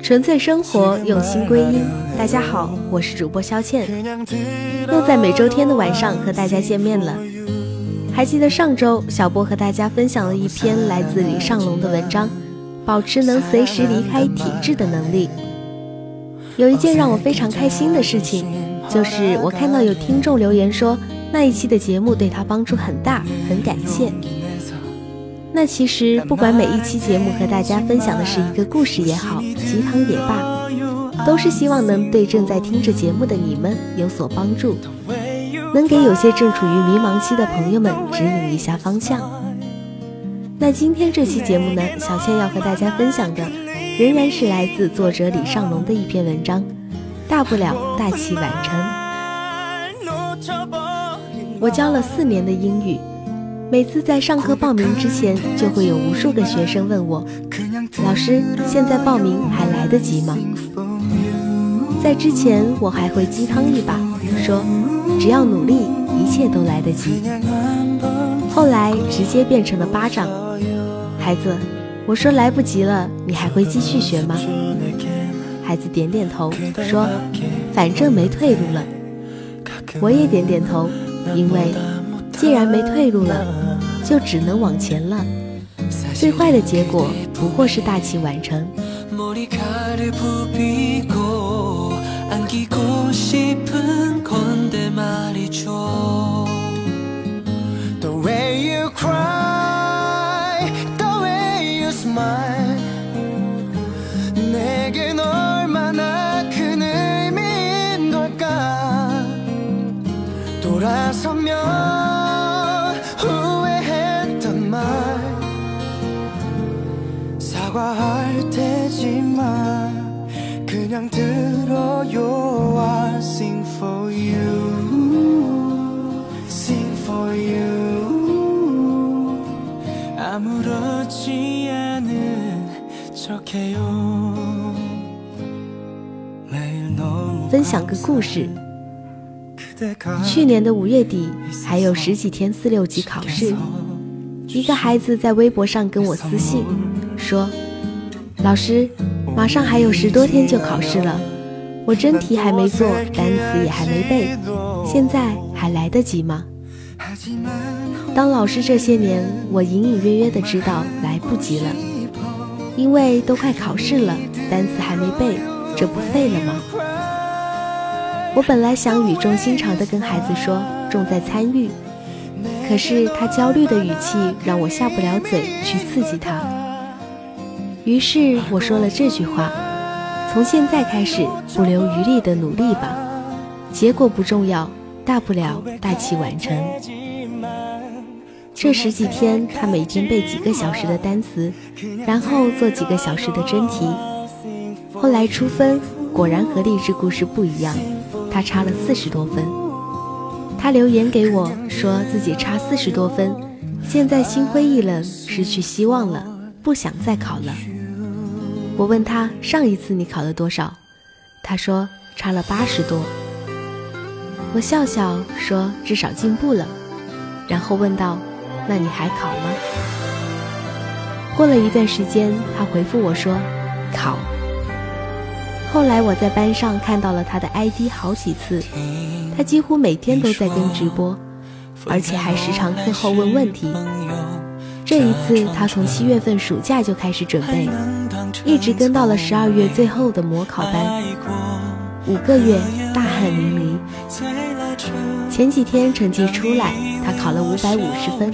纯粹生活，用心归因。大家好，我是主播肖倩，又在每周天的晚上和大家见面了。还记得上周小波和大家分享了一篇来自李尚龙的文章。保持能随时离开体制的能力。有一件让我非常开心的事情，就是我看到有听众留言说那一期的节目对他帮助很大，很感谢。那其实不管每一期节目和大家分享的是一个故事也好，鸡汤也罢，都是希望能对正在听着节目的你们有所帮助，能给有些正处于迷茫期的朋友们指引一下方向。那今天这期节目呢，小倩要和大家分享的，仍然是来自作者李尚龙的一篇文章，《大不了大器晚成》。我教了四年的英语，每次在上课报名之前，就会有无数个学生问我：“老师，现在报名还来得及吗？”在之前，我还会鸡汤一把，说：“只要努力，一切都来得及。”后来直接变成了巴掌。孩子，我说来不及了，你还会继续学吗？孩子点点头，说：“反正没退路了。”我也点点头，因为既然没退路了，就只能往前了。最坏的结果不过是大器晚成。Where you cry 말 내겐 얼마나 큰 의미인 걸까? 돌아서면 후회했던 말 사과할 테지만 그냥 들어요 I sing for you. 分享个故事。去年的五月底，还有十几天四六级考试，一个孩子在微博上跟我私信说：“老师，马上还有十多天就考试了，我真题还没做，单词也还没背，现在还来得及吗？”当老师这些年，我隐隐约约的知道来不及了，因为都快考试了，单词还没背，这不废了吗？我本来想语重心长地跟孩子说重在参与，可是他焦虑的语气让我下不了嘴去刺激他。于是我说了这句话：从现在开始不留余力的努力吧，结果不重要，大不了大器晚成。这十几天，他每天背几个小时的单词，然后做几个小时的真题。后来出分，果然和励志故事不一样。他差了四十多分，他留言给我，说自己差四十多分，现在心灰意冷，失去希望了，不想再考了。我问他上一次你考了多少，他说差了八十多。我笑笑说至少进步了，然后问道，那你还考吗？过了一段时间，他回复我说，考。后来我在班上看到了他的 ID 好几次，他几乎每天都在跟直播，而且还时常课后问问题。这一次他从七月份暑假就开始准备，一直跟到了十二月最后的模考班，五个月大汗淋漓。前几天成绩出来，他考了五百五十分，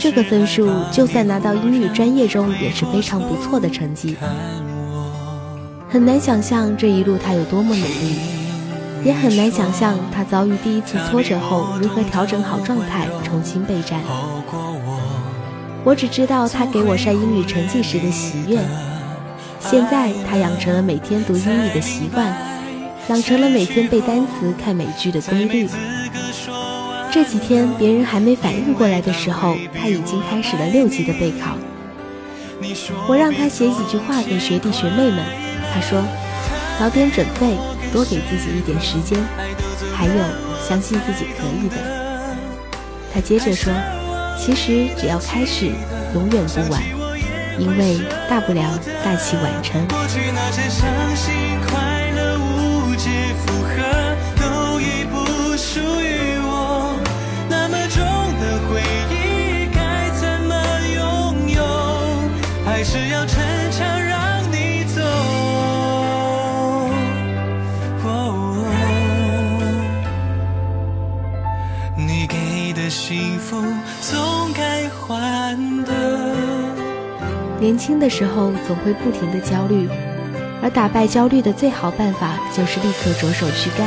这个分数就算拿到英语专业中也是非常不错的成绩。很难想象这一路他有多么努力，也很难想象他遭遇第一次挫折后如何调整好状态，重新备战。我只知道他给我晒英语成绩时的喜悦。现在他养成了每天读英语的习惯，养成了每天背单词、看美剧的规律。这几天别人还没反应过来的时候，他已经开始了六级的备考。我让他写几句话给学弟学妹们。他说：“早点准备，多给自己一点时间，还有相信自己可以的。”他接着说：“其实只要开始，永远不晚，因为大不了大器晚成。”些符合都已不属于我那么重的回忆该怎么拥有？还是要逞强让你走？喔哦你给的幸福总该还的。年轻的时候总会不停的焦虑而打败焦虑的最好办法就是立刻着手去干，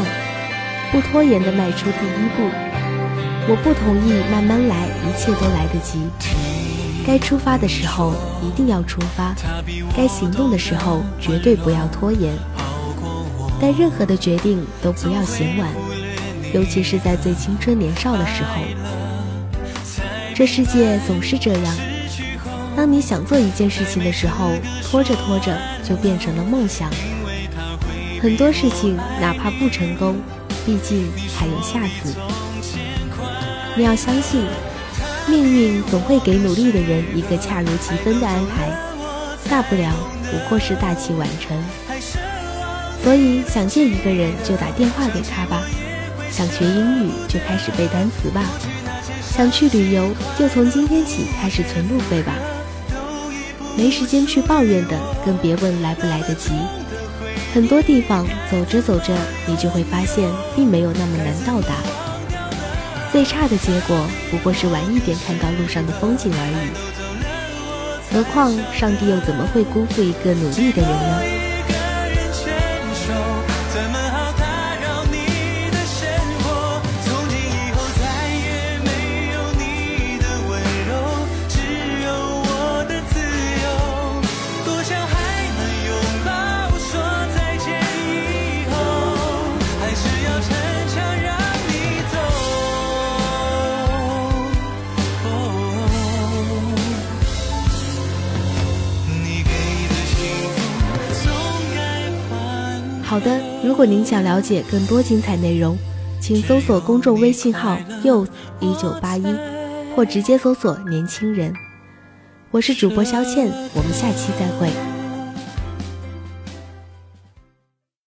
不拖延的迈出第一步。我不同意慢慢来，一切都来得及。该出发的时候一定要出发，该行动的时候绝对不要拖延。但任何的决定都不要嫌晚，尤其是在最青春年少的时候。这世界总是这样。当你想做一件事情的时候，拖着拖着就变成了梦想。很多事情哪怕不成功，毕竟还有下次。你要相信，命运总会给努力的人一个恰如其分的安排，大不了不过是大器晚成。所以，想见一个人就打电话给他吧，想学英语就开始背单词吧，想去旅游就从今天起开始存路费吧。没时间去抱怨的，更别问来不来得及。很多地方走着走着，你就会发现并没有那么难到达。最差的结果不过是晚一点看到路上的风景而已。何况上帝又怎么会辜负一个努力的人呢？好的，如果您想了解更多精彩内容，请搜索公众微信号 us 一九八一，或直接搜索年轻人。我是主播肖倩，我们下期再会。